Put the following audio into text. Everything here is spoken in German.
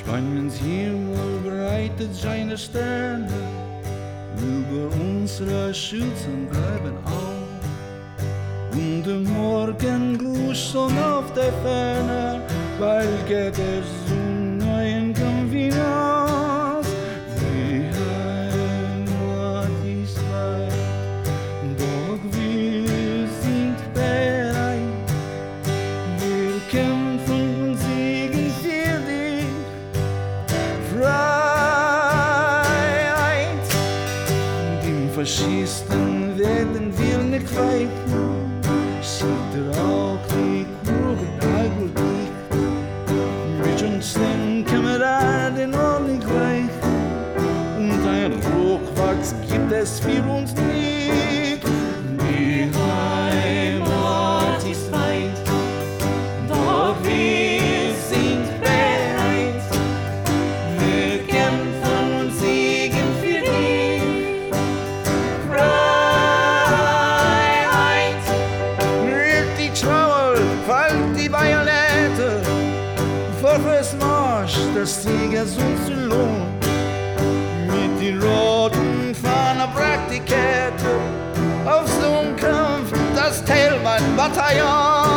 Spaniens Himmel breitet seine Sterne über unsere Schützen bleiben auf. Und der Morgen grüßt schon auf der Ferne, weil geht es zum neuen Kampf hinaus. Die Heimat ist weit, doch wir sind bereit. Wir kämpfen Faschisten werden wir nicht auch die Kurven eigentlich. Mit uns den Kameraden nicht gleich. Und ein Hochwachs gibt es für uns nicht. Vorwärts Marsch, das Siegers uns zu lohn. Mit die roten Fahnen brach die Kette. Auf so Kampf, das Teilmann-Bataillon.